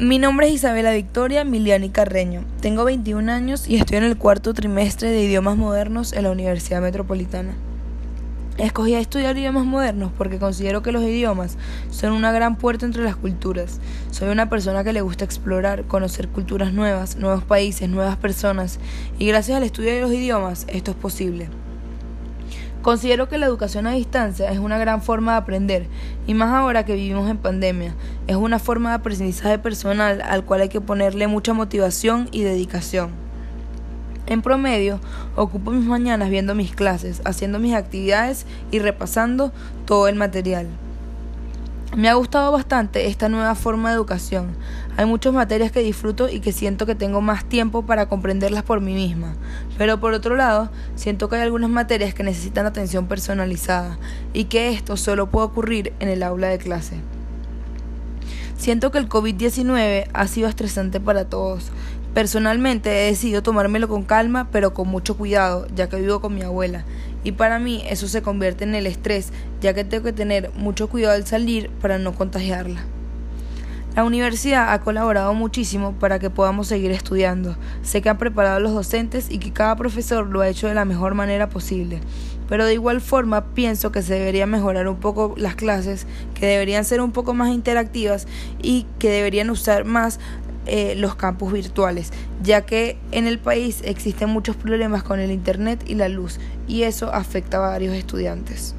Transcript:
Mi nombre es Isabela Victoria Miliani Carreño. Tengo 21 años y estoy en el cuarto trimestre de idiomas modernos en la Universidad Metropolitana. Escogí estudiar idiomas modernos porque considero que los idiomas son una gran puerta entre las culturas. Soy una persona que le gusta explorar, conocer culturas nuevas, nuevos países, nuevas personas y gracias al estudio de los idiomas esto es posible. Considero que la educación a distancia es una gran forma de aprender, y más ahora que vivimos en pandemia. Es una forma de aprendizaje personal al cual hay que ponerle mucha motivación y dedicación. En promedio, ocupo mis mañanas viendo mis clases, haciendo mis actividades y repasando todo el material. Me ha gustado bastante esta nueva forma de educación. Hay muchas materias que disfruto y que siento que tengo más tiempo para comprenderlas por mí misma. Pero por otro lado, siento que hay algunas materias que necesitan atención personalizada y que esto solo puede ocurrir en el aula de clase. Siento que el COVID-19 ha sido estresante para todos. Personalmente he decidido tomármelo con calma, pero con mucho cuidado, ya que vivo con mi abuela. Y para mí eso se convierte en el estrés, ya que tengo que tener mucho cuidado al salir para no contagiarla. La universidad ha colaborado muchísimo para que podamos seguir estudiando. Sé que han preparado a los docentes y que cada profesor lo ha hecho de la mejor manera posible. Pero de igual forma pienso que se debería mejorar un poco las clases, que deberían ser un poco más interactivas y que deberían usar más eh, los campus virtuales, ya que en el país existen muchos problemas con el Internet y la luz, y eso afecta a varios estudiantes.